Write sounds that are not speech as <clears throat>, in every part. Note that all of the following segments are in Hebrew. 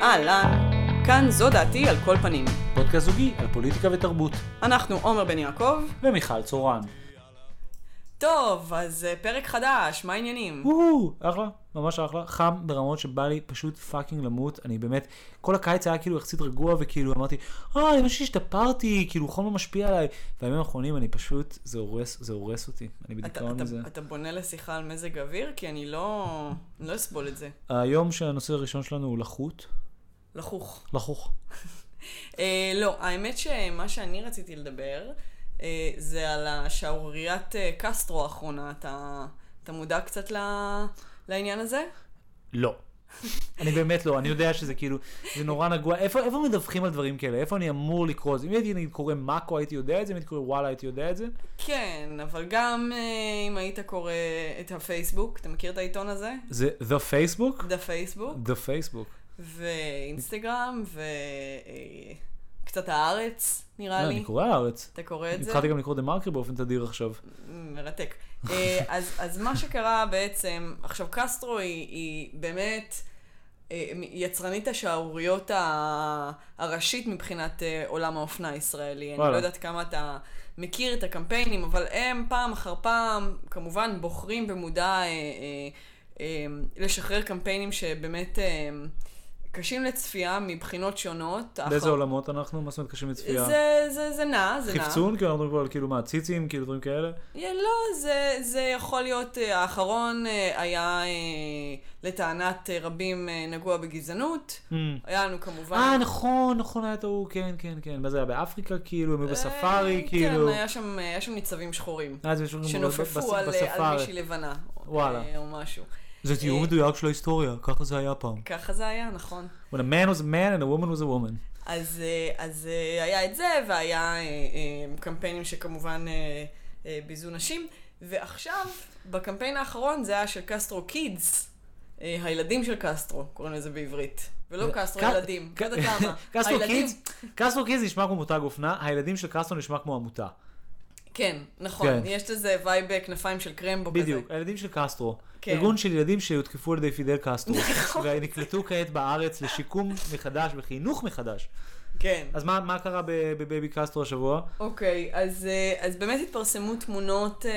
אהלן, כאן זו דעתי על כל פנים. פודקאסט זוגי על פוליטיקה ותרבות. אנחנו עומר בן יעקב. ומיכל צורן. טוב, אז אה, פרק חדש, מה העניינים? וואו, אחלה, ממש אחלה. חם ברמות שבא לי פשוט fucking למות. אני באמת, כל הקיץ היה כאילו יחסית רגוע, וכאילו אמרתי, אה, אני חושב שהשתפרתי, כאילו חום לא משפיע עליי. בימים האחרונים אני פשוט, זה הורס, זה הורס אותי. אני אתה, בדיכאון אתה, מזה. אתה בונה לשיחה על מזג אוויר? כי אני לא, אני לא אסבול את זה. היום שהנושא הראשון שלנו הוא לחות. לחוך. לחוך. <laughs> אה, לא, האמת שמה שאני רציתי לדבר, אה, זה על השערוריית אה, קסטרו האחרונה. אתה, אתה מודע קצת ל, לעניין הזה? לא. אני באמת לא, אני יודע שזה כאילו, זה נורא נגוע, איפה, איפה מדווחים על דברים כאלה? איפה אני אמור לקרוא את זה? אם הייתי נגיד קורא מאקו הייתי יודע את זה, אם הייתי קורא וואלה הייתי יודע את זה? כן, אבל גם אה, אם היית קורא את הפייסבוק, אתה מכיר את העיתון הזה? זה The Facebook? The פייסבוק, The Facebook. ואינסטגרם, וקצת הארץ, נראה לי. אני קורא הארץ. אתה קורא את זה? התחלתי גם לקרוא דה מרקר באופן תדיר עכשיו. מרתק. אה, אז, אז מה שקרה בעצם, עכשיו קסטרו היא, היא באמת אה, יצרנית השערוריות הראשית מבחינת אה, עולם האופנה הישראלי. אני. לא יודעת כמה אתה מכיר את הקמפיינים, אבל הם פעם אחר פעם, כמובן, בוחרים במודע אה, אה, אה, לשחרר קמפיינים שבאמת אה, קשים לצפייה מבחינות שונות. באיזה האחר- עולמות אנחנו? מה זאת אומרת קשים לצפייה? זה, זה, זה נע, זה נע. חפצון? כאילו אנחנו מדברים פה על כאילו מה, ציצים? כאילו דברים כאלה? Yeah, לא, זה, זה יכול להיות, אה, האחרון אה, היה אה, לטענת רבים נגוע בגזענות. Hmm. היה לנו כמובן... אה, נכון, נכון, היה את ההוא, כן, כן, כן. מה זה היה באפריקה כאילו? הם היו בספארי אה, כאילו? כן, היה שם, היה שם ניצבים שחורים. אה, זה כמו שנופפו על, על. מישהי לבנה. וואלה. או משהו. זה תיאור אה, מדויק של ההיסטוריה, ככה זה היה פעם. ככה זה היה, נכון. When a man was a man and a woman was a woman. אז, אה, אז אה, היה את זה, והיה קמפיינים שכמובן ביזו נשים. ועכשיו, בקמפיין האחרון זה היה של קסטרו קידס, הילדים של קסטרו, קוראים לזה בעברית. ולא קסטרו ילדים, לא יודעת למה. קסטרו kids נשמע כמו מותג אופנה, הילדים של קסטרו נשמע כמו עמותה. כן, נכון, כן. יש לזה vibe אה, כנפיים של קרמבו כזה. בדיוק, הילדים של קסטרו. כן. ארגון של ילדים שהותקפו על ידי פידל קסטרו. <laughs> נכון. ונקלטו כעת בארץ לשיקום מחדש וחינוך מחדש. כן. אז מה מה קרה ב baby קסטרו השבוע? אוקיי, אז, אה, אז באמת התפרסמו תמונות, אה,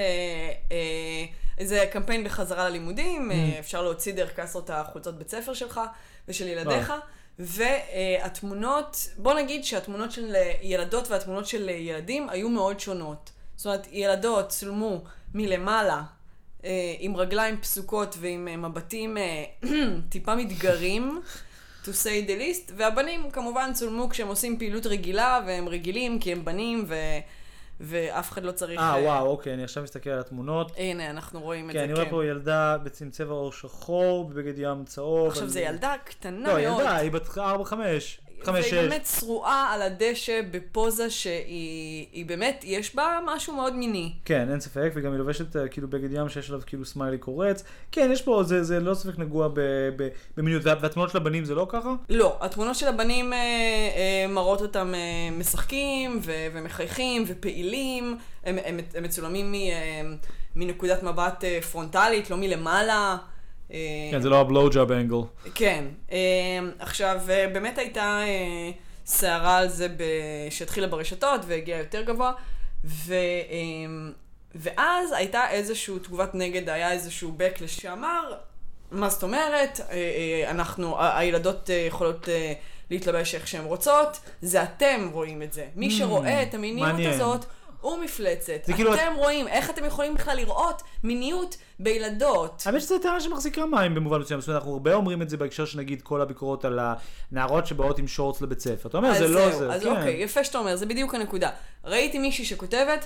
אה, זה קמפיין בחזרה ללימודים, אה, אפשר להוציא דרך קסטרו את החולצות בית ספר שלך ושל ילדיך, והתמונות, בוא נגיד שהתמונות של אה, ילדות והתמונות של אה, ילדים היו מאוד שונות. זאת אומרת, ילדות צולמו מלמעלה. אה, עם רגליים פסוקות ועם אה, מבטים אה, <clears throat> טיפה מתגרים, to say the least, והבנים כמובן צולמו כשהם עושים פעילות רגילה, והם רגילים כי הם בנים, ו... ואף אחד לא צריך... אה, אה, וואו, אוקיי, אני עכשיו מסתכל על התמונות. הנה, אנחנו רואים את כן, זה, אני כן. רואה פה ילדה בעצם צבע עור שחור, בבגד ים צהוב. עכשיו, זו ילדה קטנה לא, מאוד. ילדה, היא בת 4-5. 5-6. והיא באמת שרועה על הדשא בפוזה שהיא היא באמת, יש בה משהו מאוד מיני. כן, אין ספק, וגם היא לובשת אה, כאילו בגד ים שיש עליו כאילו סמיילי קורץ. כן, יש פה, זה, זה לא ספק נגוע במיניות, וה- והתמונות של הבנים זה לא ככה? לא, התמונות של הבנים אה, אה, מראות אותם אה, משחקים ו- ומחייכים ופעילים, הם, הם, הם מצולמים מ, אה, מנקודת מבט אה, פרונטלית, לא מלמעלה. אה, כן, זה לא הבלואו ג'אב אנגל. כן. אה, עכשיו, אה, באמת הייתה סערה על זה. שהתחילה ברשתות והגיעה יותר גבוה, ו, ואז הייתה איזושהי תגובת נגד, היה איזשהו backlash שאמר, מה זאת אומרת, אנחנו, הילדות יכולות להתלבש איך שהן רוצות, זה אתם רואים את זה. מי Mm, שרואה את המיניות. הזאת, הוא מפלצת. כאילו- אתם רואים, איך אתם יכולים בכלל לראות מיניות בילדות? האמת שזו טענה שמחזיקה מים במובן מסוים, זאת אומרת, אנחנו הרבה אומרים את זה בהקשר של נגיד כל הביקורות על הנערות שבאות עם שורטס לבית ספר. אתה אומר, זה לא זה. אז כן. אוקיי, יפה שאתה אומר, זה בדיוק הנקודה. ראיתי מישהי שכותבת,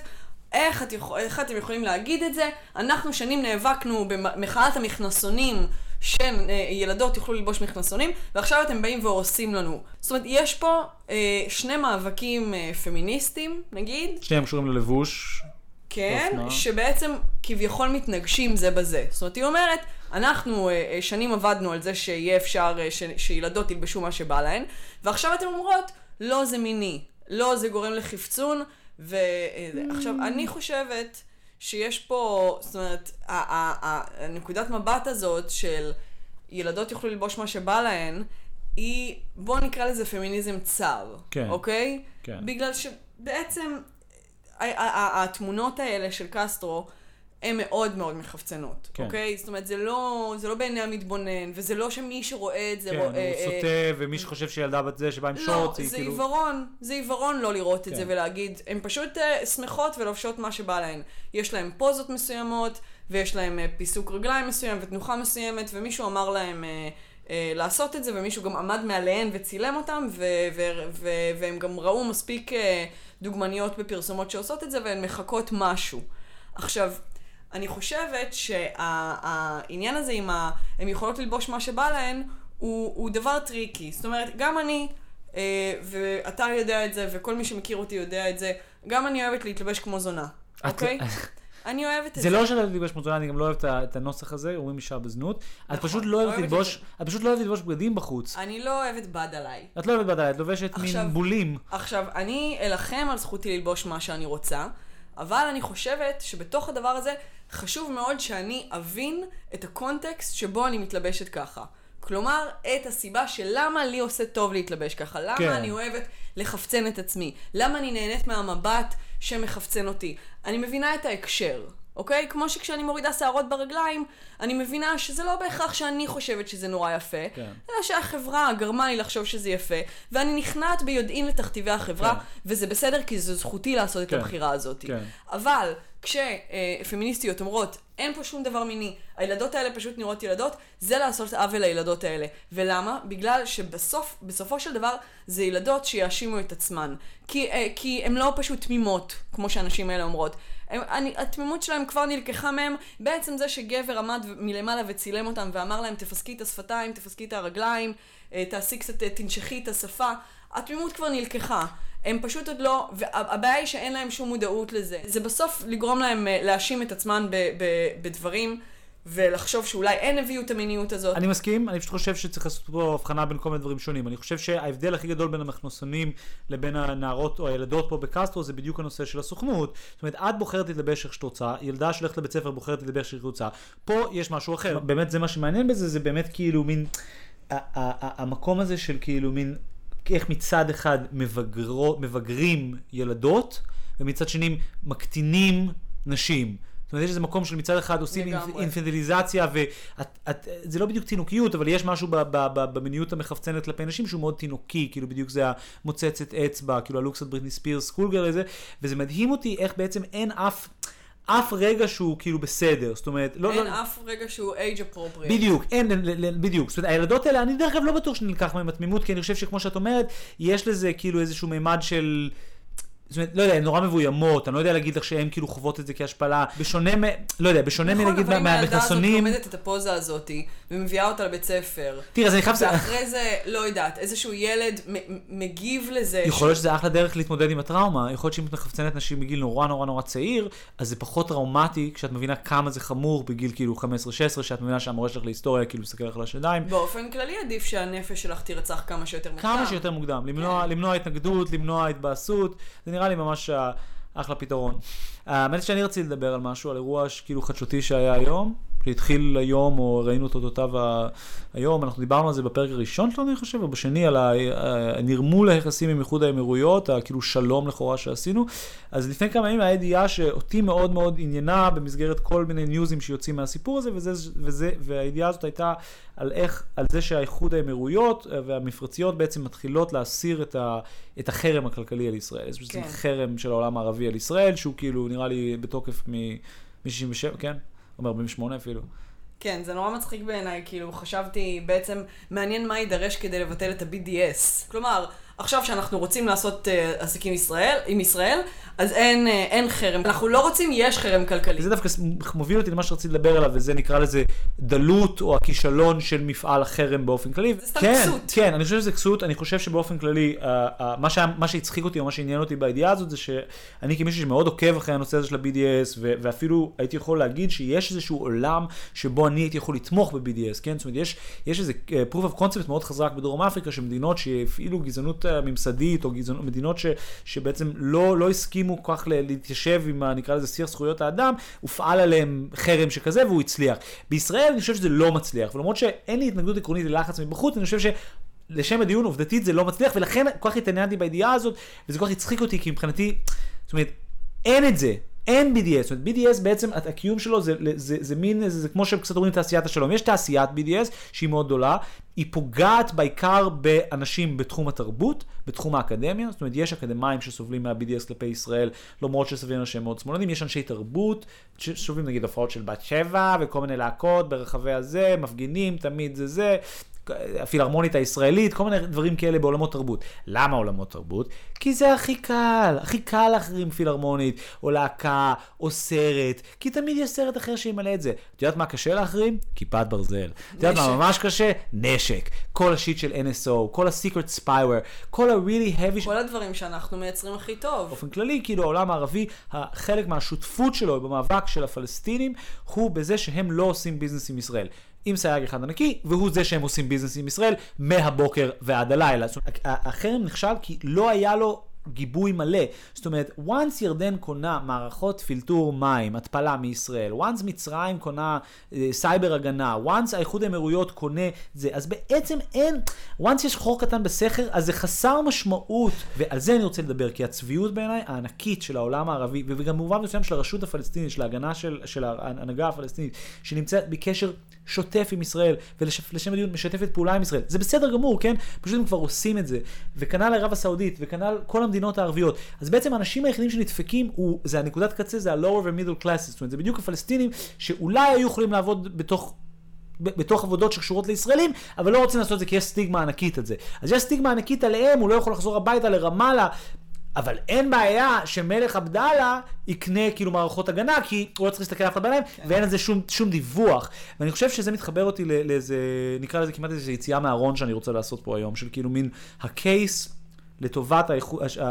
איך, את יכול, איך אתם יכולים להגיד את זה? אנחנו שנים נאבקנו במחאת המכנסונים, שילדות יוכלו ללבוש מכנסונים, ועכשיו אתם באים והורסים לנו. זאת אומרת, יש פה אה, שני מאבקים אה, פמיניסטיים, נגיד, שניהם קשורים ללבוש. כן, אופנה. שבעצם כביכול מתנגשים זה בזה. זאת אומרת, היא אומרת, אנחנו אה, אה, שנים עבדנו על זה שיהיה אפשר אה, ש, שילדות ילבשו מה שבא להן, ועכשיו אתן אומרות, לא זה מיני, לא זה גורם לחפצון, ועכשיו, אני חושבת שיש פה, זאת אומרת, הנקודת מבט הזאת של ילדות יוכלו ללבוש מה שבא להן, היא, בוא נקרא לזה פמיניזם צר, כן. אוקיי? כן. בגלל שבעצם התמונות האלה של קסטרו הן מאוד מאוד מחפצנות, כן. אוקיי? זאת אומרת, זה לא, זה לא בעיני המתבונן, וזה לא שמי שרואה את זה כן, רואה... הוא אה, סוטה, ומי שחושב שילדה בת זה שבאה עם לא, שורטס, היא זה כאילו... עיוורון, זה עיוורון לא לראות את כן. זה ולהגיד, הן פשוט אה, שמחות ולובשות מה שבא להן. יש להן פוזות מסוימות, ויש להן אה, פיסוק רגליים מסוים ותנוחה מסוימת, ומישהו אמר להן אה, אה, לעשות את זה, ומישהו גם עמד מעליהן וצילם אותם, ו- ו- ו- והם גם ראו מספיק אה, דוגמניות בפרסומות שעושות את זה, והן מחקות משהו. עכשיו, אני חושבת שהעניין הזה עם ה... הן יכולות ללבוש מה שבא להן, הוא, הוא דבר טריקי. זאת אומרת, גם אני, אה, ואתה יודע את זה, וכל מי שמכיר אותי יודע את זה, גם אני אוהבת להתלבש כמו זונה, אוקיי? <laughs> אני אוהבת את זה. זה לא שאני לא אוהבת ללבוש כמו זונה, אני גם לא אוהבת את הנוסח הזה, אומרים אישה בזנות. את נכון, פשוט לא אוהבת ללבוש, את פשוט לא אוהבת ללבוש בגדים בחוץ. אני לא אוהבת בד עליי. את לא אוהבת בדיי, את לובשת מין בולים. עכשיו, אני אלחם על זכותי ללבוש מה שאני רוצה, אבל אני חושבת שבתוך הדבר הזה חשוב מאוד שאני אבין את הקונטקסט שבו אני מתלבשת ככה. כלומר, את הסיבה של למה לי עושה טוב להתלבש ככה, למה כן. אני אוהבת לחפצן את עצמי, למה אני נהנית מהמבט שמחפצן אותי. אני מבינה את ההקשר, אוקיי? כמו שכשאני מורידה שערות ברגליים, אני מבינה שזה לא בהכרח שאני חושבת שזה נורא יפה, כן. אלא שהחברה גרמה לי לחשוב שזה יפה, ואני נכנעת ביודעין לתכתיבי החברה, כן. וזה בסדר כי זו זכותי לעשות את כן. הבחירה הזאת. כן. אבל כשפמיניסטיות אומרות, אין פה שום דבר מיני, הילדות האלה פשוט נראות ילדות, זה לעשות עוול לילדות האלה. ולמה? בגלל שבסוף, בסופו של דבר, זה ילדות שיאשימו את עצמן. כי, אה, כי הן לא פשוט תמימות, כמו שהנשים האלה אומרות. הם, אני, התמימות שלהם כבר נלקחה מהם בעצם זה שגבר עמד מלמעלה וצילם אותם ואמר להם תפסקי את השפתיים, תפסקי את הרגליים, אה, תעשי קצת, אה, תנשכי את השפה. התמימות כבר נלקחה. הם פשוט עוד לא, והבעיה היא שאין להם שום מודעות לזה. זה בסוף לגרום להם אה, להאשים את עצמן ב, ב, בדברים, ולחשוב שאולי הן הביאו את המיניות הזאת. אני מסכים, אני פשוט חושב שצריך לעשות פה הבחנה בין כל מיני דברים שונים. אני חושב שההבדל הכי גדול בין המכנסונים לבין הנערות או הילדות פה בקסטרו זה בדיוק הנושא של הסוכנות. זאת אומרת, את בוחרת להתלבש איך שאת רוצה, ילדה שהולכת לבית ספר בוחרת להתלבש איך שהיא רוצה. פה יש משהו אחר. באמת זה מה שמעניין בזה, זה באמת כאילו מין, המקום הזה של כאילו מין, איך מצד אחד מבגרו, מבגרים ילדות, ומצד שני מקטינים נשים. זאת אומרת, יש איזה מקום של מצד אחד עושים לגמרי. אינפ- אינפנטליזציה, וזה לא בדיוק תינוקיות, אבל יש משהו במיניות המחפצנת כלפי נשים שהוא מאוד תינוקי, כאילו בדיוק זה המוצצת אצבע, כאילו הלוקסת בריטני ספירס, קולגר הזה, וזה מדהים אותי איך בעצם אין אף, אף רגע שהוא כאילו בסדר, זאת אומרת, לא, אין לא, אף רגע שהוא age appropriate. בדיוק, אין, בדיוק. זאת אומרת, הילדות האלה, אני דרך אגב לא בטוח שנלקח מהן התמימות, כי אני חושב שכמו שאת אומרת, יש לזה כאילו איזשהו מימד של... זאת אומרת, לא יודע, הן נורא מבוימות, אני לא יודע להגיד לך שהן כאילו חוות את זה כהשפלה, בשונה מ... לא יודע, בשונה נכון, מנגיד אבל אם הילדה הזאת. לומדת את הפוזה הזאת, ומביאה אותה לבית ספר, תראה, אז אני חייב... ואחרי זה, לא יודעת, איזשהו ילד מגיב לזה. יכול להיות שזה אחלה דרך להתמודד עם הטראומה, יכול להיות שאם את מחפצנת נשים בגיל נורא נורא נורא צעיר, אז זה פחות טראומטי כשאת מבינה כמה זה חמור בגיל כאילו 15-16, שאת מבינה שהמורה שלך להיסטוריה כאילו מסתכל לך על השיניים. באופן כללי עדיף שהנפש שלך תירצח כמה שיותר מוקדם. כמה שיותר מוקדם, למנוע, למנוע התנגדות, למנוע התבאסות, נראה לי ממש אחלה פתרון. האמת שאני רציתי לדבר על משהו, על אירוע כאילו חדשותי שהיה היום, שהתחיל היום, או ראינו את אותותיו היום, אנחנו דיברנו על זה בפרק הראשון שלנו, אני חושב, או בשני, על הנרמול היחסים עם איחוד האמירויות, הכאילו שלום לכאורה שעשינו. אז לפני כמה ימים היה ידיעה שאותי מאוד מאוד עניינה במסגרת כל מיני ניוזים שיוצאים מהסיפור הזה, וזה, וזה, והידיעה הזאת הייתה על איך, על זה שהאיחוד האמירויות אה, והמפרציות בעצם מתחילות להסיר את, ה, את החרם הכלכלי על ישראל. כן. חרם של העולם הערבי על ישראל, שהוא כאילו נראה לי בתוקף מ-67, כן? או מ-48 אפילו. כן, זה נורא מצחיק בעיניי, כאילו, חשבתי בעצם, מעניין מה יידרש כדי לבטל את ה-BDS. כלומר, עכשיו שאנחנו רוצים לעשות uh, עסקים ישראל, עם ישראל, אז אין, uh, אין חרם. אנחנו לא רוצים, יש חרם כלכלי. וזה דווקא מוביל אותי למה שרציתי לדבר עליו, וזה נקרא לזה דלות או הכישלון של מפעל החרם באופן כללי. זה סתם כן, כסות. כן, אני חושב שזה כסות, אני חושב שבאופן כללי, uh, uh, מה, שהיה, מה שהצחיק אותי או מה שעניין אותי בידיעה הזאת, זה שאני כמישהו שמאוד עוקב אחרי הנושא הזה של ה-BDS, ו- ואפילו הייתי יכול להגיד שיש איזשהו עולם שבו אני הייתי יכול לתמוך ב-BDS, כן? זאת אומרת, יש, יש איזה proof of concept מאוד חזק בדרום אפריקה, שמדינות שהפעילו גזענות uh, ממסדית, או גזענות, מדינות ש, שבעצם לא, לא הסכימו כך להתיישב עם, ה- נקרא לזה, שיח זכויות האדם, הופעל עליהם חרם שכזה והוא הצליח. בישראל אני חושב שזה לא מצליח, ולמרות שאין לי התנגדות עקרונית ללחץ מבחוץ, אני חושב ש... לשם הדיון, עובדתית זה לא מצליח, ולכן כל כך התעניינתי בידיעה הזאת, וזה כל כך הצחיק אותי, כי מבחינתי, זאת אומרת, אין את זה. אין BDS, זאת אומרת, BDS בעצם, הקיום שלו זה, זה, זה, זה מין, זה, זה כמו שקצת אומרים תעשיית השלום. יש תעשיית BDS שהיא מאוד גדולה, היא פוגעת בעיקר באנשים בתחום התרבות, בתחום האקדמיה, זאת אומרת, יש אקדמאים שסובלים מה-BDS כלפי ישראל, למרות שסביבים שהם מאוד שמאלנים, יש אנשי תרבות שסובלים נגיד הופעות של בת שבע וכל מיני להקות ברחבי הזה, מפגינים, תמיד זה זה. הפילהרמונית הישראלית, כל מיני דברים כאלה בעולמות תרבות. למה עולמות תרבות? כי זה הכי קל, הכי קל להחרים פילהרמונית, או להקה, או סרט, כי תמיד יש סרט אחר שימלא את זה. את יודעת מה קשה להחרים? כיפת ברזל. את יודעת מה ממש קשה? נשק. כל השיט של NSO, כל ה-Secret Spyware, כל ה-really heavy... כל הדברים שאנחנו מייצרים הכי טוב. באופן כללי, כאילו העולם הערבי, חלק מהשותפות שלו במאבק של הפלסטינים, הוא בזה שהם לא עושים ביזנס עם ישראל. עם סייג אחד ענקי, והוא זה שהם עושים ביזנס עם ישראל מהבוקר ועד הלילה. זאת אומרת, החרם נכשל כי לא היה לו גיבוי מלא. זאת אומרת, once ירדן קונה מערכות פילטור מים, התפלה מישראל, once מצרים קונה אה, סייבר הגנה, once האיחוד האמירויות קונה זה, אז בעצם אין, once יש חור קטן בסכר, אז זה חסר משמעות. ועל זה אני רוצה לדבר, כי הצביעות בעיניי הענקית של העולם הערבי, וגם במובן מסוים של הרשות הפלסטינית, של ההגנה של, של ההנהגה הפלסטינית, שנמצאת בקשר שוטף עם ישראל, ולשם הדיון משתפת פעולה עם ישראל. זה בסדר גמור, כן? פשוט הם כבר עושים את זה. וכנ"ל ערב הסעודית, וכנ"ל כל המדינות הערביות. אז בעצם האנשים היחידים שנדפקים, הוא, זה הנקודת קצה, זה ה-lower ו-middle classes. זאת אומרת, זה בדיוק הפלסטינים שאולי היו יכולים לעבוד בתוך... בתוך עבודות שקשורות לישראלים, אבל לא רוצים לעשות את זה כי יש סטיגמה ענקית על זה. אז יש סטיגמה ענקית עליהם, הוא לא יכול לחזור הביתה לרמאללה, אבל אין בעיה שמלך עבדאללה יקנה כאילו מערכות הגנה, כי הוא לא צריך להסתכל אף אחד בעיניים, כן. ואין על זה שום, שום דיווח. ואני חושב שזה מתחבר אותי לאיזה, נקרא לזה כמעט איזו יציאה מהארון שאני רוצה לעשות פה היום, של כאילו מין הקייס לטובת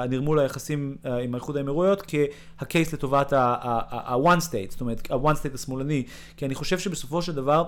נרמול היחסים אה, עם האיחוד האמירויות, כהקייס לטובת ה-one state, זאת אומרת, ה-one state השמאלני, כי אני חושב שבסופו של דבר,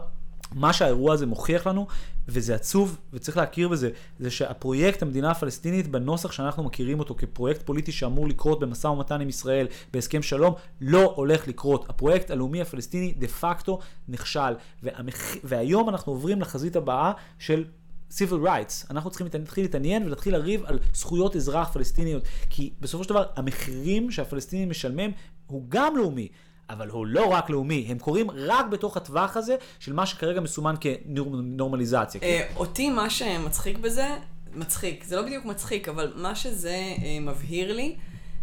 מה שהאירוע הזה מוכיח לנו, וזה עצוב, וצריך להכיר בזה, זה שהפרויקט המדינה הפלסטינית, בנוסח שאנחנו מכירים אותו כפרויקט פוליטי שאמור לקרות במשא ומתן עם ישראל, בהסכם שלום, לא הולך לקרות. הפרויקט הלאומי הפלסטיני דה פקטו נכשל, והמח... והיום אנחנו עוברים לחזית הבאה של civil rights, אנחנו צריכים להתחיל להתעניין ולהתחיל לריב על זכויות אזרח פלסטיניות, כי בסופו של דבר המחירים שהפלסטינים משלמים הוא גם לאומי. אבל הוא לא רק לאומי, הם קורים רק בתוך הטווח הזה של מה שכרגע מסומן כנורמליזציה. אה, אותי מה שמצחיק בזה, מצחיק, זה לא בדיוק מצחיק, אבל מה שזה אה, מבהיר לי,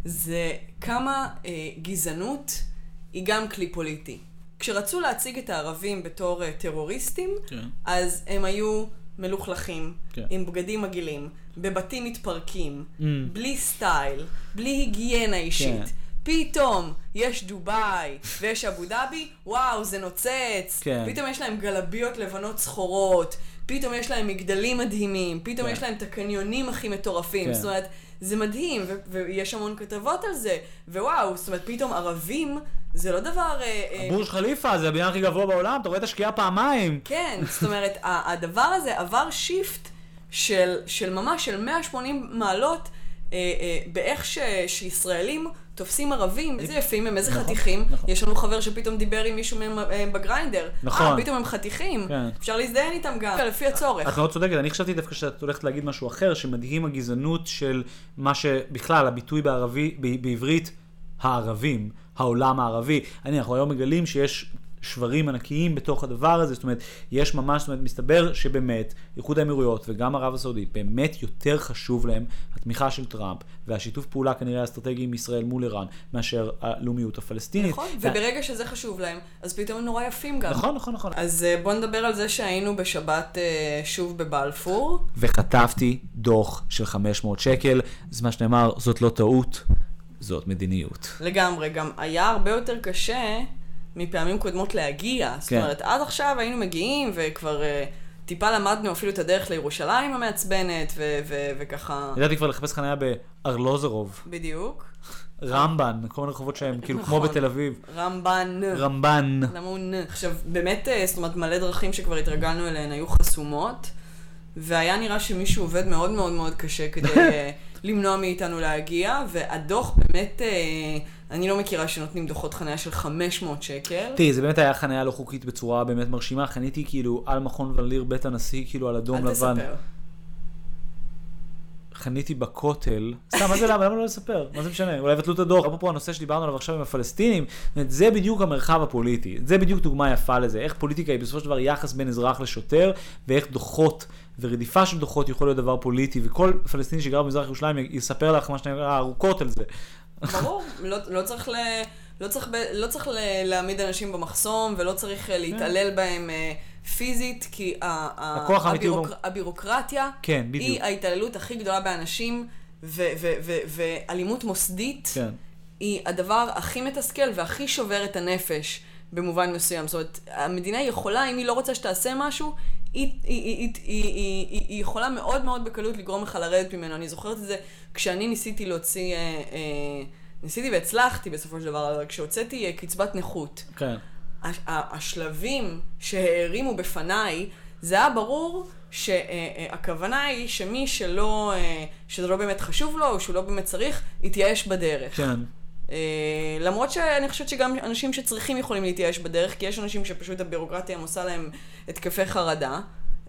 זה כמה אה, גזענות היא גם כלי פוליטי. כשרצו להציג את הערבים בתור טרוריסטים, כן. אז הם היו מלוכלכים, כן. עם בגדים מגעילים, בבתים מתפרקים, mm. בלי סטייל, בלי היגיינה אישית. כן. פתאום יש דובאי ויש אבו דאבי, וואו, זה נוצץ. כן. פתאום יש להם גלביות לבנות סחורות, פתאום יש להם מגדלים מדהימים, פתאום כן. יש להם את הקניונים הכי מטורפים. כן. זאת אומרת, זה מדהים, ו- ויש המון כתבות על זה, ווואו, זאת אומרת, פתאום ערבים זה לא דבר... הבורג' אה, חליפה זה הבניין הכי גבוה בעולם, אתה רואה את השקיעה פעמיים. כן, זאת אומרת, הדבר הזה עבר shift של, של ממש, של 180 מעלות, אה, אה, באיך ש, שישראלים... תופסים ערבים, איזה יפים הם, איזה נכון, חתיכים. נכון. יש לנו חבר שפתאום דיבר עם מישהו מהם אה, בגריינדר. נכון. אה, פתאום הם חתיכים. כן. אפשר להזדיין איתם גם, לפי הצורך. את מאוד צודקת, אני חשבתי דווקא שאת הולכת להגיד משהו אחר, שמדהים הגזענות של מה שבכלל, הביטוי בערבי, בעברית, הערבים, העולם הערבי. אני, אנחנו היום מגלים שיש שברים ענקיים בתוך הדבר הזה, זאת אומרת, יש ממש, זאת אומרת, מסתבר שבאמת, איחוד האמירויות וגם ערב הסעודית, באמת יותר חשוב להם התמיכה של טראמפ והשיתוף פעולה כנראה האסטרטגי עם ישראל מול איראן, מאשר הלאומיות הפלסטינית. נכון, ו... וברגע שזה חשוב להם, אז פתאום הם נורא יפים גם. נכון, נכון, נכון. אז uh, בוא נדבר על זה שהיינו בשבת uh, שוב בבלפור. וכתבתי דוח של 500 שקל, זה מה שנאמר, זאת לא טעות. זאת מדיניות. לגמרי, גם היה הרבה יותר קשה מפעמים קודמות להגיע. כן. זאת אומרת, עד עכשיו היינו מגיעים וכבר uh, טיפה למדנו אפילו את הדרך לירושלים המעצבנת, ו- ו- וככה... ידעתי כבר לחפש חניה בארלוזרוב. בדיוק. רמב"ן, כל מיני רחובות שהם כאילו כמו נכון. בתל אביב. רמב"ן. רמב"ן. נ? עכשיו, באמת, אה, זאת אומרת, מלא דרכים שכבר התרגלנו אליהן היו חסומות, והיה נראה שמישהו עובד מאוד מאוד מאוד קשה כדי אה, <laughs> למנוע מאיתנו להגיע, והדוח באמת... אני לא מכירה שנותנים דוחות חניה של 500 שקל. תראי, זה באמת היה חניה לא חוקית בצורה באמת מרשימה. חניתי כאילו על מכון וליר בית הנשיא, כאילו על אדום לבן. אל תספר. חניתי בכותל, סתם, מה זה למה? למה לא לספר? מה זה משנה? אולי יבטלו את הדוח. אפרופו הנושא שדיברנו עליו עכשיו עם הפלסטינים, זה בדיוק המרחב הפוליטי. זה בדיוק דוגמה יפה לזה. איך פוליטיקה היא בסופו של דבר יחס בין אזרח לשוטר, ואיך דוחות ורדיפה של דוחות יכול להיות דבר פוליטי, וכל פלסטיני שגר במזרח ירושלים יספר לך מה שנראה ארוכות על זה. ברור, לא, לא צריך, ל, לא צריך, ב, לא צריך ל, להעמיד אנשים במחסום, ולא צריך אה, להתעלל בהם אה, פיזית, כי ה, ה, הכוח הבירוק, הבירוקרטיה כן, בדיוק. היא ההתעללות הכי גדולה באנשים, ואלימות מוסדית כן. היא הדבר הכי מתסכל והכי שובר את הנפש במובן מסוים. זאת אומרת, המדינה יכולה, אם היא לא רוצה שתעשה משהו, היא, היא, היא, היא, היא, היא, היא יכולה מאוד מאוד בקלות לגרום לך לרדת ממנו. אני זוכרת את זה כשאני ניסיתי להוציא, אה, אה, ניסיתי והצלחתי בסופו של דבר, אבל כשהוצאתי אה, קצבת נכות, כן. הש- השלבים שהערימו בפניי, זה היה ברור שהכוונה היא שמי שלא, אה, שזה לא באמת חשוב לו, או שהוא לא באמת צריך, יתייאש בדרך. כן. אה, למרות שאני חושבת שגם אנשים שצריכים יכולים להתייאש בדרך, כי יש אנשים שפשוט הבירוקרטיה עושה להם התקפי חרדה.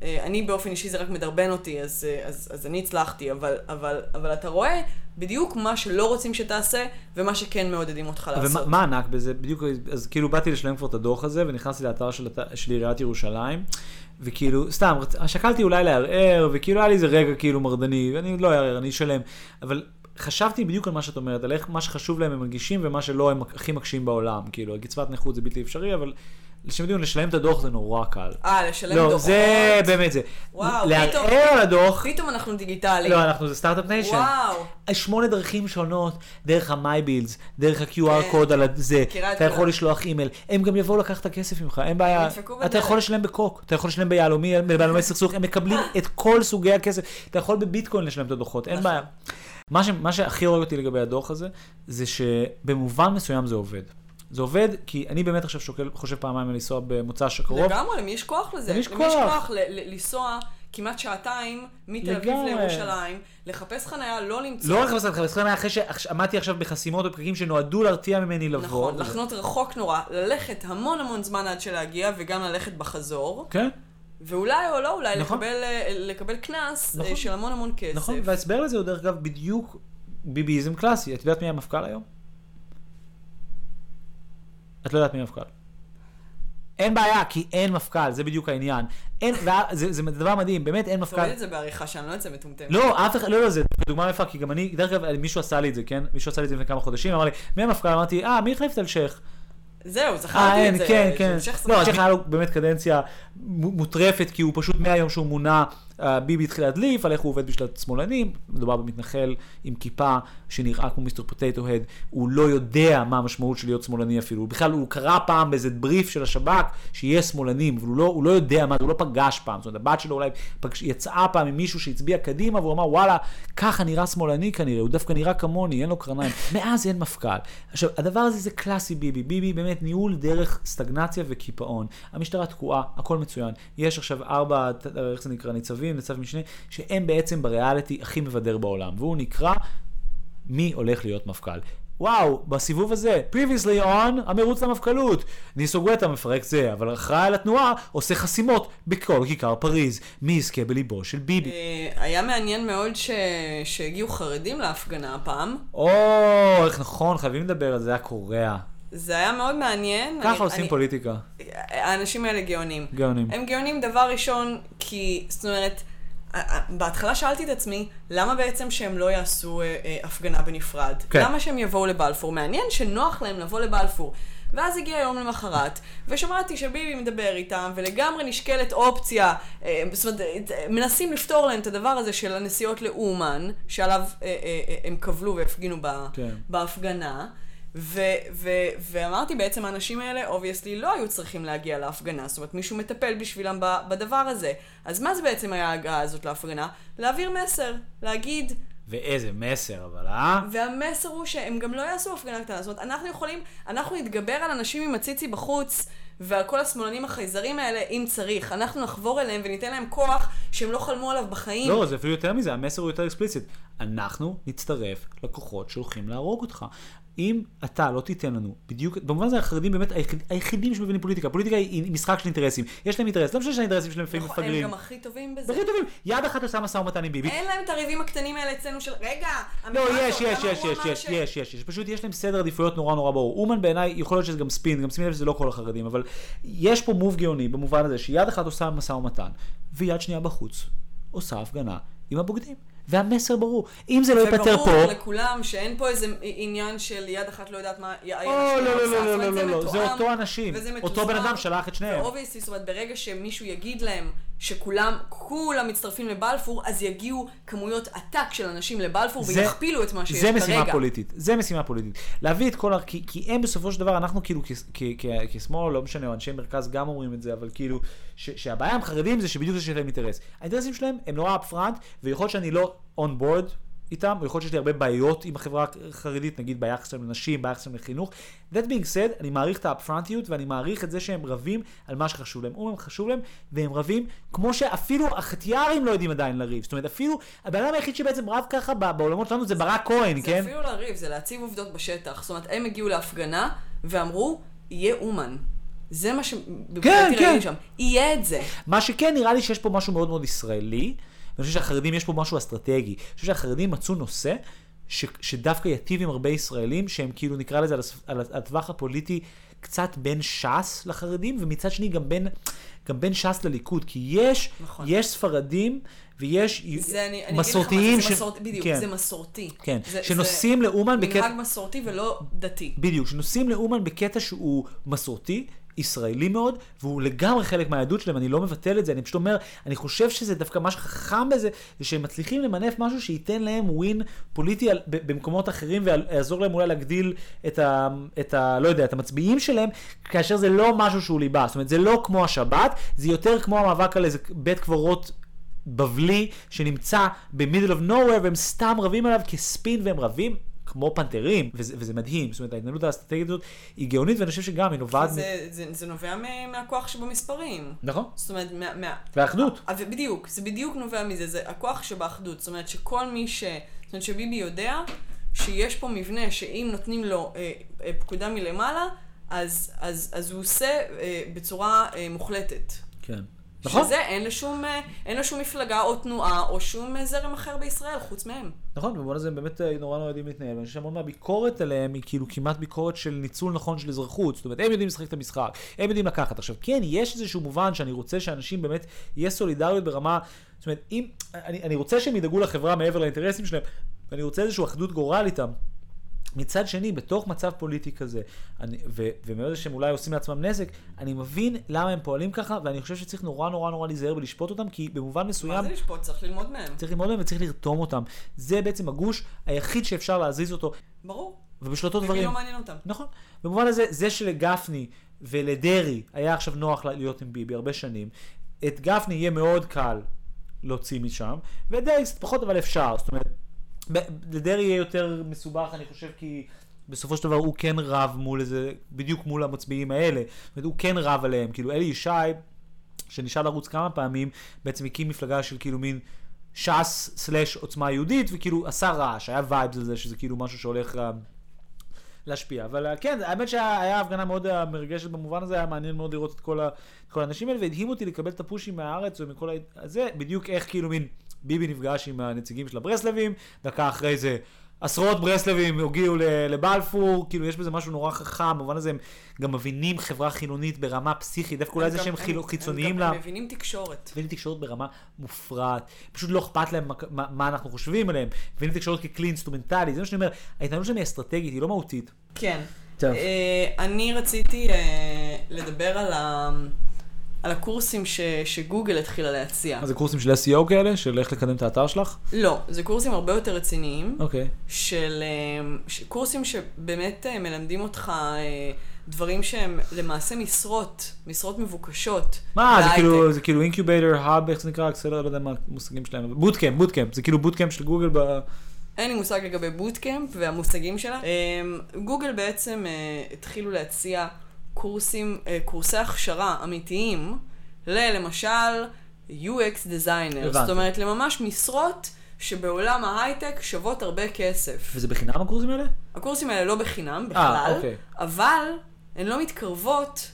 אה, אני באופן אישי זה רק מדרבן אותי, אז, אה, אז, אז אני הצלחתי, אבל, אבל, אבל אתה רואה בדיוק מה שלא רוצים שתעשה, ומה שכן מעודדים אותך לעשות. ומה מה ענק בזה? בדיוק, אז כאילו באתי לשלם כבר את הדוח הזה, ונכנסתי לאתר של, של עיריית ירושלים, וכאילו, סתם, שקלתי אולי לערער, וכאילו היה לי איזה רגע כאילו מרדני, ואני לא אערער, אני אשלם, אבל חשבתי בדיוק על מה שאת אומרת, על איך מה שחשוב להם הם מרגישים, ומה שלא הם הכי מקשים בעולם, כאילו, קצבת נכות זה בלתי אפשרי, אבל לשם יודעים, לשלם את הדוח זה נורא קל. אה, לשלם לא, דוחות. זה באמת זה. וואו, לערער פתאום- על הדוח, פתאום אנחנו דיגיטליים. לא, אנחנו זה start-up nation. וואו. שמונה דרכים שונות, דרך ה-MyBills, דרך ה-QR כן. code על זה, אתה יכול כולם. לשלוח אימייל, הם גם יבואו לקחת את הכסף ממך, אין בעיה. אתה בדלת. יכול לשלם בקוק, אתה יכול לשלם ביהלומי, ביהלומי סכסוך, הם מקבלים את כל סוגי הכסף, אתה יכול בביטקוין לשלם את הדוחות, אין נכון. בעיה. מה, ש, מה שהכי הורג אותי לגבי הדוח הזה, זה שבמובן מסוים זה עובד. זה עובד כי אני באמת עכשיו שוקל, חושב פעמיים על לנסוע במוצ"ש הקרוב. לגמרי, למי יש כוח לזה? למי יש למי יש כוח? כוח ל- ל- לנסוע כמעט שעתיים מתל אביב. לירושלים, לחפש חניה, לא למצוא. לא רק חפשת חפשת, אחרי שעמדתי עכשיו בחסימות ופקקים שנועדו להרתיע ממני לבוא. נכון, לחנות רחוק נורא, ללכת המון המון זמן עד שלהגיע, וגם ללכת בחזור, כן, ואולי או לא, אולי נכון. לקבל, אה, קנס אה, נכון. של המון המון כסף. נכון, וההסבר לזה הוא דרך אגב בדיוק ביביזם קלאסי. את יודעת מי המפכ"ל היום? את לא יודעת מי המפכ"ל. אין בעיה, כי אין מפכ"ל, זה בדיוק העניין. אין, זה, זה דבר מדהים, באמת אין מפכ"ל. תוריד את זה בעריכה שאני לא יוצא מטומטמת. לא, אף אחד, לא, לא, זה דוגמה יפה, כי גם אני, דרך אגב, מישהו עשה לי את זה, כן? מישהו עשה לי את זה לפני כמה חודשים, אמר לי, מי המפכ"ל? אמרתי, אה, מי החליף את אלשיך? זהו, אה, זכרתי אין, את זה. כן, כן. לא. אלשיך היה לו באמת קדנציה מוטרפת, כי הוא פשוט מהיום שהוא מונה, אה, ביבי התחיל להדליף על איך הוא עובד בשביל השמאלנים, מדובר במתנחל עם כיפה שנראה כמו מיסטר פוטטו הד, הוא לא יודע מה המשמעות של להיות שמאלני אפילו, הוא בכלל, הוא קרא פעם באיזה בריף של השב"כ שיהיה שמאלנים, אבל הוא לא, הוא לא יודע מה הוא לא פגש פעם, זאת אומרת, הבת שלו אולי פגש, יצאה פעם עם מישהו שהצביע קדימה, והוא אמר, וואלה, ככה נראה שמאלני כנראה, הוא דווקא נראה כמוני, אין לו קרניים. מאז אין מפכ"ל. עכשיו, הדבר הזה זה קלאסי ביבי, ביבי באמת ניהול דרך סטגנציה וקיפאון. המשטרה תקועה, הכל מצוין. יש עכשיו ארבע, איך זה נקרא, ניצבים, ניצב משנה, שהם בעצם בריאליטי הכי מבדר בעולם, והוא נקרא מי הולך להיות מפכ"ל. וואו, בסיבוב הזה, previously on, המרוץ למפכ"לות. ניסו גואטה מפרק זה, אבל אחראי על התנועה עושה חסימות בכל כיכר פריז. מי יזכה בליבו של ביבי? אה, היה מעניין מאוד ש... שהגיעו חרדים להפגנה הפעם. או, איך נכון, חייבים לדבר על זה היה קורע. זה היה מאוד מעניין. ככה אני- עושים אני- פוליטיקה. האנשים האלה גאונים. גאונים. הם גאונים דבר ראשון, כי, זאת אומרת, בהתחלה שאלתי את עצמי, למה בעצם שהם לא יעשו אה, אה, הפגנה בנפרד? כן. למה שהם יבואו לבלפור? מעניין שנוח להם לבוא לבלפור. ואז הגיע יום למחרת, ושמעתי שביבי מדבר איתם, ולגמרי נשקלת אופציה, אה, זאת אומרת, אה, מנסים לפתור להם את הדבר הזה של הנסיעות לאומן, שעליו אה, אה, אה, הם קבלו והפגינו ב- כן. בהפגנה. ו- ו- ואמרתי בעצם האנשים האלה obviously לא היו צריכים להגיע להפגנה, זאת אומרת מישהו מטפל בשבילם בדבר הזה. אז מה זה בעצם היה ההגעה הזאת להפגנה? להעביר מסר, להגיד, ואיזה מסר, אבל אה? והמסר הוא שהם גם לא יעשו הפגנה קטנה, זאת אומרת אנחנו יכולים, אנחנו נתגבר על אנשים עם הציצי בחוץ ועל כל השמאלנים החייזרים האלה אם צריך, אנחנו נחבור אליהם וניתן להם כוח שהם לא חלמו עליו בחיים. לא, זה אפילו יותר מזה, המסר הוא יותר אקספליציט. אנחנו נצטרף לכוחות שהולכים להרוג אותך. אם אתה לא תיתן לנו בדיוק, במובן הזה החרדים באמת היחיד, היחידים שמבינים פוליטיקה, פוליטיקה היא משחק של אינטרסים, יש להם אינטרס, לא משנה שהאינטרסים שלהם לפעמים נכון, הם מפגרים. גם הכי טובים בזה. הכי טובים, יד אחת עושה משא ומתן עם ביבי. אין להם את הריבים הקטנים האלה אצלנו של, רגע, לא, יש, יש, יש, יש, יש, יש, יש, יש, פשוט יש להם סדר עדיפויות נורא נורא ברור. אומן בעיניי, יכול להיות שזה גם ספין, גם שימי לב שזה לא כל החרדים, אבל יש פה מוב גאוני במובן הזה שיד אחת עושה משא ומתן, ויד שנייה בחוץ עושה הפגנה עם הבוגדים. והמסר ברור. אם זה לא ייפתר פה... וברור לכולם שאין פה איזה עניין של יד אחת לא יודעת מה או, השנייה לא, לא, עושה. לא, זאת לא, אומרת, לא, לא, זה אותו אנשים. אותו בן אדם שלח את שניהם. ואובייסטי, זאת אומרת, ברגע שמישהו יגיד להם שכולם, כולם מצטרפים לבלפור, אז יגיעו כמויות עתק של אנשים לבלפור זה- ויכפילו את מה שיש זה כרגע. משימה פוליטית, זה משימה פוליטית. להביא את כל ה... כי, כי הם בסופו של דבר, אנחנו כאילו כשמאל, לא משנה, או אנשי מרכז גם אומרים את זה, אבל כאילו, ש, שהבעיה עם חרדים זה שבדיוק זה שיש להם אינטרס. האינטרסים שלהם הם נורא אפפרנט, ויכול להיות שאני לא on board איתם, ויכול להיות שיש לי הרבה בעיות עם החברה החרדית, נגיד ביחס שלהם לנשים, ביחס שלהם לחינוך. That being said, אני מעריך את האפפרנטיות, ואני מעריך את זה שהם רבים על מה שחשוב להם. אומרים חשוב להם, והם רבים כמו שאפילו החטיארים לא יודעים עדיין לריב. זאת אומרת, אפילו, הבן אדם היחיד שבעצם רב ככה בעולמות שלנו זה ברק כהן, זה כן? אפילו לריב, זה להציב עובדות בשטח. זאת אומרת, הם הגיעו להפגנה ואמרו, יהיה אומן. זה מה שמבחינתי כן. ראינו שם. יהיה את זה. מה שכן, נראה לי שיש פה משהו מאוד מאוד ישראלי, ואני חושב שהחרדים, יש פה משהו אסטרטגי. אני חושב שהחרדים מצאו נושא ש, שדווקא ייטיב עם הרבה ישראלים, שהם כאילו, נקרא לזה, על, על הטווח הפוליטי, קצת בין ש"ס לחרדים, ומצד שני גם בין, גם בין ש"ס לליכוד. כי יש, נכון. יש ספרדים ויש זה, אני, אני מסורתיים, ש- זה מסורתי, בדיוק, כן, זה מסורתי. כן, זה, שנוסעים לאומן זה בקטע... מנהג מסורתי ולא דתי. בדיוק, שנוסעים לאומן בקטע שהוא מסורתי, ישראלי מאוד, והוא לגמרי חלק מהיהדות שלהם, אני לא מבטל את זה, אני פשוט אומר, אני חושב שזה דווקא מה שחכם בזה, זה שהם מצליחים למנף משהו שייתן להם ווין פוליטי על, ב- במקומות אחרים, ויעזור להם אולי להגדיל את ה, את ה... לא יודע, את המצביעים שלהם, כאשר זה לא משהו שהוא ליבה, זאת אומרת, זה לא כמו השבת, זה יותר כמו המאבק על איזה בית קברות. בבלי שנמצא ב-middle of nowhere והם סתם רבים עליו כספין והם רבים כמו פנתרים וזה, וזה מדהים, זאת אומרת ההתנהלות האסטרטגית הזאת היא גאונית ואני חושב שגם היא נובעת... זה, זה, זה נובע מ- מהכוח שבמספרים. נכון. זאת אומרת, מה... מה... והאחדות. אה, בדיוק, זה בדיוק נובע מזה, זה הכוח שבאחדות. זאת אומרת שכל מי ש... זאת אומרת שביבי יודע שיש פה מבנה שאם נותנים לו אה, אה, פקודה מלמעלה, אז, אז, אז הוא עושה אה, בצורה אה, מוחלטת. כן. נכון, שזה אין לו שום, אה, אין לו שום מפלגה או תנועה או שום אה, זרם אחר בישראל חוץ מהם. נכון, במובן הזה הם באמת אה, נורא נורא יודעים להתנהל, ואני חושב שהמון מהביקורת עליהם היא כאילו כמעט ביקורת של ניצול נכון של אזרחות, זאת אומרת, הם יודעים לשחק את המשחק, הם יודעים לקחת. עכשיו, כן, יש איזשהו מובן שאני רוצה שאנשים באמת, יהיה סולידריות ברמה, זאת אומרת, אם, אני, אני רוצה שהם ידאגו לחברה מעבר לאינטרסים שלהם, ואני רוצה איזושהי אחדות גורל איתם. מצד שני, בתוך מצב פוליטי כזה, אני, ו, לזה שהם אולי עושים לעצמם נזק, אני מבין למה הם פועלים ככה, ואני חושב שצריך נורא נורא נורא להיזהר ולשפוט אותם, כי במובן מה מסוים... זה לשפוט? צריך ללמוד מהם. צריך ללמוד מהם וצריך לרתום אותם. זה בעצם הגוש היחיד שאפשר להזיז אותו, ברור. ובשלוטו ומי דברים. לא מעניין אותם. נכון. במובן הזה, זה שלגפני ולדרעי היה עכשיו נוח להיות עם ביבי הרבה שנים, את גפני יהיה מאוד קל להוציא משם, ואת דרעי קצת פחות אבל אפשר. זאת אומרת, לדרעי יהיה יותר מסובך, אני חושב, כי... בסופו של דבר הוא כן רב מול איזה, בדיוק מול המצביעים האלה. זאת אומרת, הוא כן רב עליהם. כאילו אלי ישי, שנשאל לרוץ כמה פעמים, בעצם הקים מפלגה של כאילו מין ש"ס סלאש עוצמה יהודית, וכאילו עשה רעש, היה וייבס על זה שזה כאילו משהו שהולך אה, להשפיע. אבל אה, כן, האמת שהיה הפגנה מאוד אה, מרגשת במובן הזה, היה מעניין מאוד לראות את כל, ה, את כל האנשים האלה, והדהים אותי לקבל את הפושים מהארץ ומכל ה... זה, בדיוק איך כאילו מין ביבי נפגש עם הנציגים של הברסלבים, דקה אחרי זה. עשרות ברסלבים הגיעו ל- לבלפור, כאילו יש בזה משהו נורא חכם, במובן הזה הם גם מבינים חברה חילונית ברמה פסיכית, דווקא אולי הם זה שהם הם- הם חיצוניים גם לה... מבינים תקשורת. מבינים תקשורת ברמה מופרעת, פשוט לא אכפת להם מה, מה, מה אנחנו חושבים עליהם, מבינים תקשורת ככלי אינסטרומנטלי, זה מה שאני אומר, ההתנהלות שלהם היא אסטרטגית, היא לא מהותית. כן. טוב. אה, אני רציתי אה, לדבר על ה... על הקורסים ש, שגוגל התחילה להציע. אז זה קורסים של SEO כאלה, של איך לקדם את האתר שלך? לא, זה קורסים הרבה יותר רציניים, אוקיי. של אה, ש- קורסים שבאמת אה, מלמדים אותך אה, דברים שהם למעשה משרות, משרות מבוקשות. מה, זה. כאילו, זה כאילו incubator, hub, איך זה נקרא, accelerator, לא יודע מה המושגים שלהם, bootcamp, bootcamp, זה כאילו bootcamp של גוגל ב... אין לי מושג לגבי bootcamp והמושגים שלה. אה, גוגל בעצם אה, התחילו להציע קורסים, אה, קורסי הכשרה אמיתיים ללמשל UX designer. הבנתי. זאת אומרת, לממש משרות שבעולם ההייטק שוות הרבה כסף. וזה בחינם הקורסים האלה? הקורסים האלה לא בחינם בכלל, אוקיי. אבל הן לא מתקרבות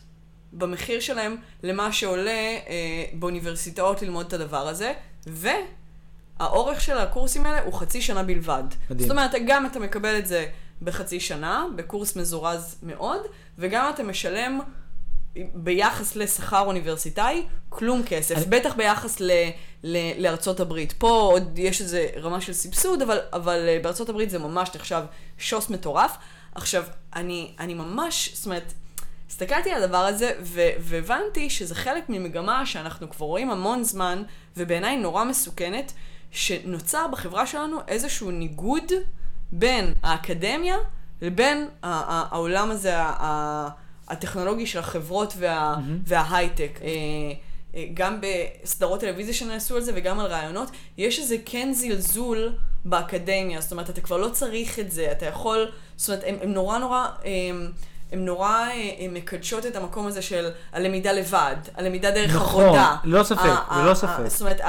במחיר שלהם למה שעולה אה, באוניברסיטאות ללמוד את הדבר הזה, והאורך של הקורסים האלה הוא חצי שנה בלבד. מדהים. זאת אומרת, גם אתה מקבל את זה בחצי שנה, בקורס מזורז מאוד, וגם אתה משלם ביחס לשכר אוניברסיטאי, כלום כסף. אני- בטח ביחס ל, ל, לארצות הברית. פה עוד יש איזה רמה של סבסוד, אבל, אבל אה, בארצות הברית זה ממש נחשב שוס מטורף. עכשיו, אני, אני ממש, זאת אומרת, הסתכלתי על הדבר הזה ו- והבנתי שזה חלק ממגמה שאנחנו כבר רואים המון זמן, ובעיניי נורא מסוכנת, שנוצר בחברה שלנו איזשהו ניגוד בין האקדמיה לבין העולם הזה, הטכנולוגי של החברות וה- וההייטק. אה, אה, גם בסדרות טלוויזיה שנעשו על זה וגם על רעיונות, יש איזה כן זלזול באקדמיה, זאת אומרת, אתה כבר לא צריך את זה, אתה יכול, זאת אומרת, הם, הם נורא נורא... הם, הן נורא אה, אה, מקדשות את המקום הזה של הלמידה לבד, הלמידה דרך נכון, עבודה. ללא ספק, ללא ספק. זאת אומרת,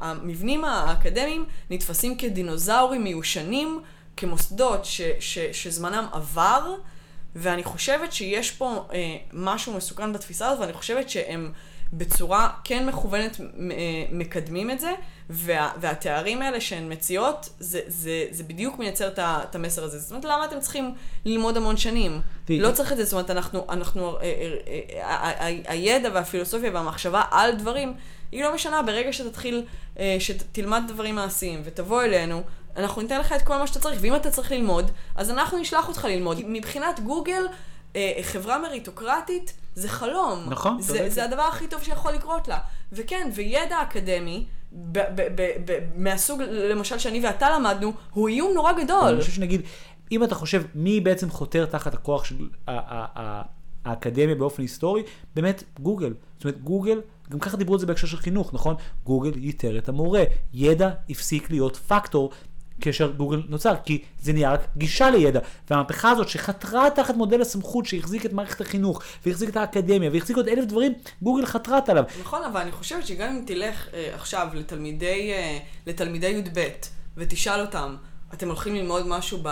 המבנים האקדמיים נתפסים כדינוזאורים מיושנים, כמוסדות ש, ש, שזמנם עבר, ואני חושבת שיש פה אה, משהו מסוכן בתפיסה הזאת, ואני חושבת שהם בצורה כן מכוונת אה, מקדמים את זה, וה, והתארים האלה שהן מציעות, זה, זה, זה בדיוק מייצר את את המסר הזה. זאת אומרת, למה אתם צריכים ללמוד המון שנים? לא צריך את זה, זאת אומרת, אנחנו, אנחנו, אה, אה, הידע והפילוסופיה והמחשבה על דברים, היא לא משנה, ברגע שתתחיל, שתלמד דברים מעשיים ותבוא אלינו, אנחנו ניתן לך את כל מה שאתה צריך, ואם אתה צריך ללמוד, אז אנחנו נשלח אותך ללמוד. מבחינת גוגל, חברה מריטוקרטית זה חלום. נכון, זה. זה הדבר הכי טוב שיכול לקרות לה. וכן, וידע אקדמי, ב- ב- ב- ב- מהסוג, למשל, שאני ואתה למדנו, הוא איום נורא גדול. אני חושב שנגיד, אם אתה חושב מי בעצם חותר תחת הכוח של האקדמיה באופן היסטורי, באמת גוגל. זאת אומרת, גוגל, גם ככה דיברו על זה בהקשר של חינוך, נכון? גוגל ייתר את המורה. ידע הפסיק להיות פקטור. כאשר גוגל נוצר, כי זה נהיה רק גישה לידע. והמהפכה הזאת שחתרה תחת מודל הסמכות שהחזיק את מערכת החינוך, והחזיק את האקדמיה, והחזיק עוד אלף דברים, גוגל חתרה עליו. נכון, אבל אני חושבת שגם אם תלך אה, עכשיו לתלמידי, אה, לתלמידי י"ב ותשאל אותם, אתם הולכים ללמוד משהו ב,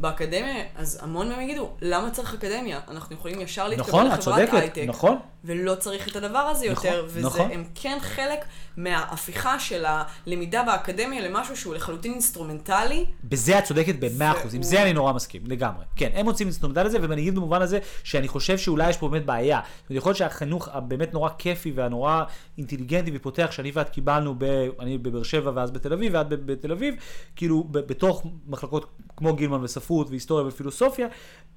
באקדמיה? אז המון מהם יגידו, למה צריך אקדמיה? אנחנו יכולים ישר להתקבל נכון, את לחברת צודקת, הייטק. נכון. ולא צריך את הדבר הזה נכון, יותר, וזה, נכון. הם כן חלק מההפיכה של הלמידה באקדמיה למשהו שהוא לחלוטין אינסטרומנטלי. בזה את צודקת במאה אחוז, עם והוא- זה אני נורא מסכים, לגמרי. כן, הם מוצאים אינסטרומנטל לזה, ואני אגיד במובן הזה שאני חושב שאולי יש פה באמת בעיה. זאת אומרת, יכול להיות שהחינוך הבאמת נורא כיפי והנורא אינטליגנטי ופותח, שאני ואת קיבלנו, ב, אני בבאר שבע ואז בתל אביב, ואת בתל אביב, כאילו בתוך מחלקות כמו גילמן וספרות והיסטוריה ופילוסופיה,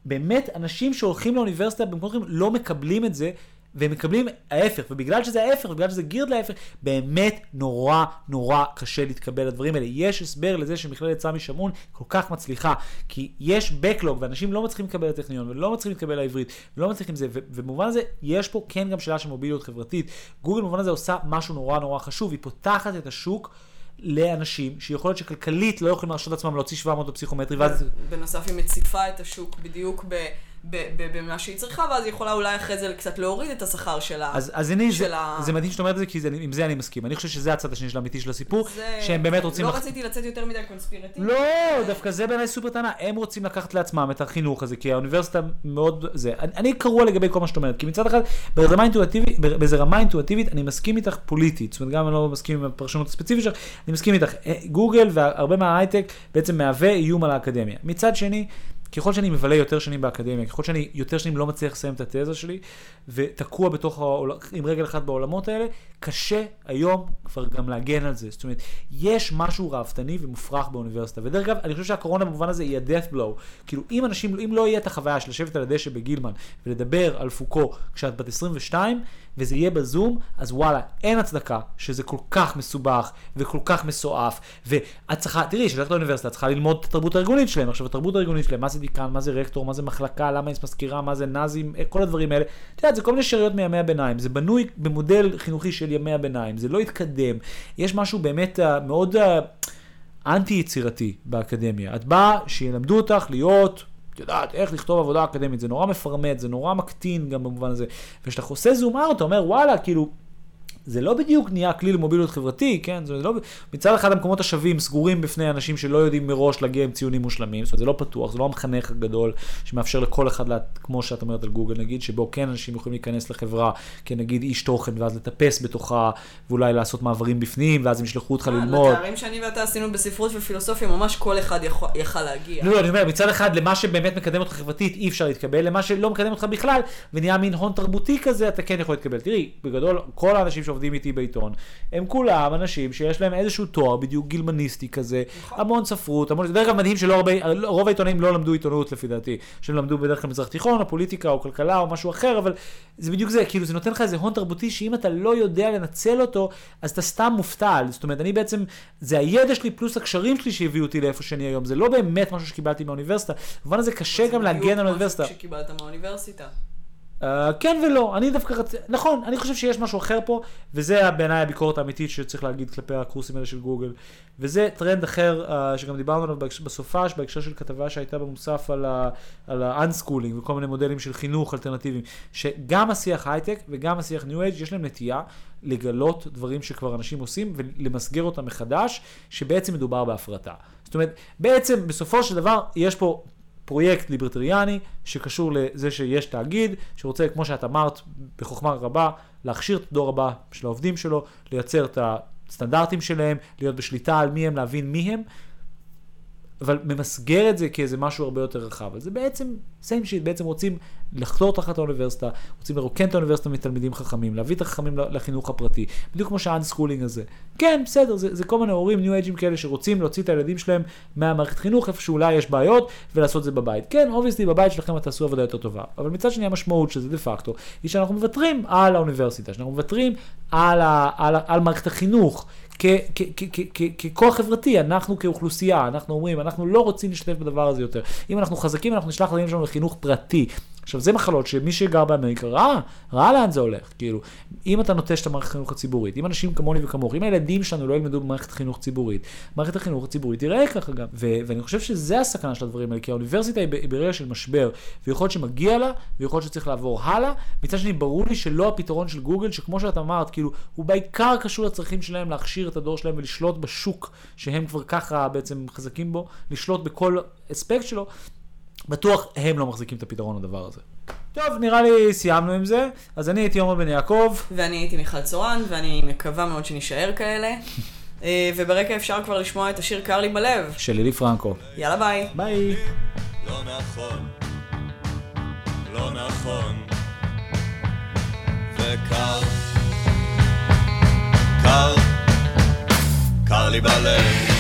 באמת אנשים שהולכים לאוניברסיטה במקומות אחרים לא מקבלים את זה. והם מקבלים ההפך, ובגלל שזה ההפך, ובגלל שזה גירד להפך, באמת נורא נורא קשה להתקבל לדברים האלה. יש הסבר לזה שמכללת סמי שמעון כל כך מצליחה, כי יש backlog, ואנשים לא מצליחים לקבל לטכניון, ולא מצליחים לקבל לעברית, ולא מצליחים זה, ובמובן הזה, יש פה כן גם שאלה של מוביליות חברתית. גוגל במובן הזה עושה משהו נורא נורא חשוב, היא פותחת את השוק. לאנשים שיכול להיות שכלכלית לא יכולים להרשות לעצמם להוציא 700 בפסיכומטרי, ואז בנוסף, היא מציפה את השוק בדיוק ב... במה שהיא צריכה, ואז היא יכולה אולי אחרי זה קצת להוריד את השכר שלה. אז, אז הנה, זה, של ה- זה מדהים שאת אומרת את זה, כי זה, עם זה אני מסכים. אני חושב שזה הצד השני של האמיתי של הסיפור, זה- שהם באמת רוצים... לא לח- רציתי לצאת יותר מדי קונספירטיבי. לא, דווקא זה בעיניי סופר טענה. הם רוצים לקחת לעצמם את החינוך הזה, כי האוניברסיטה מאוד... זה. אני, אני קרוע לגבי כל מה שאת אומרת, כי מצד אחד, ברמה אינטואיטיבית, באיזה רמה אינטואיטיבית, אני מסכים איתך פוליטית. זאת אומרת, גם אם אני לא מסכים עם הפרשנות הספציפית שלך, אני מסכים איתך. אה, גוגל והרבה מההייטק בעצם מהווה איום על האקדמיה. מצד שני, ככל שאני מבלה יותר שנים באקדמיה, ככל שאני יותר שנים לא מצליח לסיים את התזה שלי, ותקוע בתוך, העול... עם רגל אחת בעולמות האלה, קשה היום כבר גם להגן על זה. זאת אומרת, יש משהו ראוותני ומופרך באוניברסיטה. ודרך אגב, אני חושב שהקורונה במובן הזה היא ה-death blow. כאילו, אם אנשים, אם לא יהיה את החוויה של לשבת על הדשא בגילמן ולדבר על פוקו כשאת בת 22, וזה יהיה בזום, אז וואלה, אין הצדקה שזה כל כך מסובך וכל כך מסועף. ואת צריכה, תראי, כשאת הולכת לאוניברסיטה, את צריכה ללמוד את התרבות הארגונית שלהם. עכשיו, התרבות הארגונית שלהם, מה זה דיקן, מה זה רקטור, מה זה מחלקה, למה יש מזכירה, מה זה נאזים, אה, כל הדברים האלה. את יודעת, זה כל מיני שאריות מימי הביניים. זה בנוי במודל חינוכי של ימי הביניים. זה לא התקדם. יש משהו באמת אה, מאוד אה, אנטי יצירתי באקדמיה. את באה, שילמדו אותך להיות... יודעת, איך לכתוב עבודה אקדמית, זה נורא מפרמט, זה נורא מקטין גם במובן הזה. וכשאתה עושה זום אאוט, אתה אומר, וואלה, כאילו, זה לא בדיוק נהיה כלי למוביליות חברתי, כן? זה לא, מצד אחד המקומות השווים סגורים בפני אנשים שלא יודעים מראש להגיע עם ציונים מושלמים, זאת אומרת, זה לא פתוח, זה לא המחנך הגדול שמאפשר לכל אחד, לה, כמו שאת אומרת על גוגל נגיד, שבו כן אנשים יכולים להיכנס לחברה, כן נגיד איש תוכן, ואז לטפס בתוכה, ואולי לעשות מעברים בפנים, ואז הם ישלחו אותך ללמוד. לתארים שאני ואתה עשינו בספרות ופילוסופיה, ממש כל אחד יכול, יכל להגיע. לא, אני אומר, מצד אחד, למה שבאמת מקדם אותך חברתית אי אפשר להתקבל, למה שלא מקדם אותך בכלל, ונהיה מין הון תרבותי כזה, אתה כן יכול להתקבל. תראי, בגדול, כל האנשים שעובדים איתי בעיתון, הם כולם אנשים שיש להם איזשהו תואר בדיוק גילמניסטי כזה, נכון. המון ספרות, המון, דרך אגב מדהים שלא הרבה, רוב העיתונאים לא למדו עיתונות לפי דעתי, שהם למדו בדרך כלל מזרח תיכון, או פוליטיקה, או כלכלה, או משהו אחר, אבל זה בדיוק זה, כאילו זה נותן לך איזה הון תרבותי שאם אתה לא יודע לנצל אותו, אז אתה סתם מופתע, זאת אומרת, אני בעצם, זה הידע שלי פלוס הקשרים שלי שהביאו אותי לאיפה שאני היום, זה לא באמת משהו שקיבלתי מהאוניברסיטה, במובן הזה קשה גם להגן על האוניברסיטה. אה, כן ולא, אני דווקא רצ... נכון, אני חושב שיש משהו אחר פה, וזה בעיניי הביקורת האמיתית שצריך להגיד כלפי הקורסים האלה של גוגל. וזה טרנד אחר אה, שגם דיברנו עליו בסופש, בהקשר של כתבה שהייתה במוסף על ה- על ה-unschoooling וכל מיני מודלים של חינוך אלטרנטיביים, שגם השיח הייטק וגם השיח ניו אייג' יש להם נטייה לגלות דברים שכבר אנשים עושים ולמסגר אותם מחדש, שבעצם מדובר בהפרטה. זאת אומרת, בעצם בסופו של דבר יש פה פרויקט ליברטריאני שקשור לזה שיש תאגיד שרוצה, כמו שאת אמרת, בחוכמה רבה, להכשיר את הדור הבא של העובדים שלו, לייצר את הסטנדרטים שלהם, להיות בשליטה על מי הם, להבין מי הם, אבל ממסגר את זה כאיזה משהו הרבה יותר רחב. אז זה בעצם same shit, בעצם רוצים לחתור תחת האוניברסיטה, רוצים לרוקן את האוניברסיטה מתלמידים חכמים, להביא את החכמים לחינוך הפרטי, בדיוק כמו שה unschooling הזה. כן, בסדר, זה, זה כל מיני הורים ניו אייג'ים כאלה שרוצים להוציא את הילדים שלהם מהמערכת חינוך, איפה שאולי יש בעיות, ולעשות את זה בבית. כן, obviously, בבית שלכם תעשו עבודה יותר טובה. אבל מצד שני המשמעות של זה דה פקטו, היא שאנחנו מוותרים על האוניברסיטה, שאנחנו מוותרים על, ה, על, ה, על מערכת החינוך. ככוח חברתי, אנחנו כאוכלוסייה, אנחנו אומרים, אנחנו לא רוצים להשתתף בדבר הזה יותר. אם אנחנו חזקים, אנחנו נשלח לילדים שלנו לחינוך פרטי. עכשיו, זה מחלות שמי שגר באמריקה ראה, ראה לאן זה הולך. כאילו, אם אתה נוטש את המערכת החינוך הציבורית, אם אנשים כמוני וכמוך, אם הילדים שלנו לא ילמדו במערכת חינוך ציבורית, מערכת החינוך הציבורית תיראה ככה גם. ו- ואני חושב שזה הסכנה של הדברים האלה, כי האוניברסיטה היא ברגע של משבר, ויכול להיות שמגיע לה, ויכול להיות שצריך לעבור הלאה. מצד שני, ברור לי שלא הפתרון של גוגל, שכמו שאת אמרת, כאילו, הוא בעיקר קשור לצרכים שלהם להכשיר את הדור שלהם ולשלוט בשוק, שהם כבר ככה בעצם חזקים בו, לשלוט בכל אספקט שלו. בטוח הם לא מחזיקים את הפתרון לדבר הזה. טוב, נראה לי סיימנו עם זה. אז אני הייתי עומר בן יעקב. ואני הייתי מיכל צורן, ואני מקווה מאוד שנישאר כאלה. <laughs> אה, וברקע אפשר כבר לשמוע את השיר קר לי בלב. של לילי פרנקו. יאללה ביי. ביי. לא נכון, לא נכון, וקר, קר, קר לי בלב.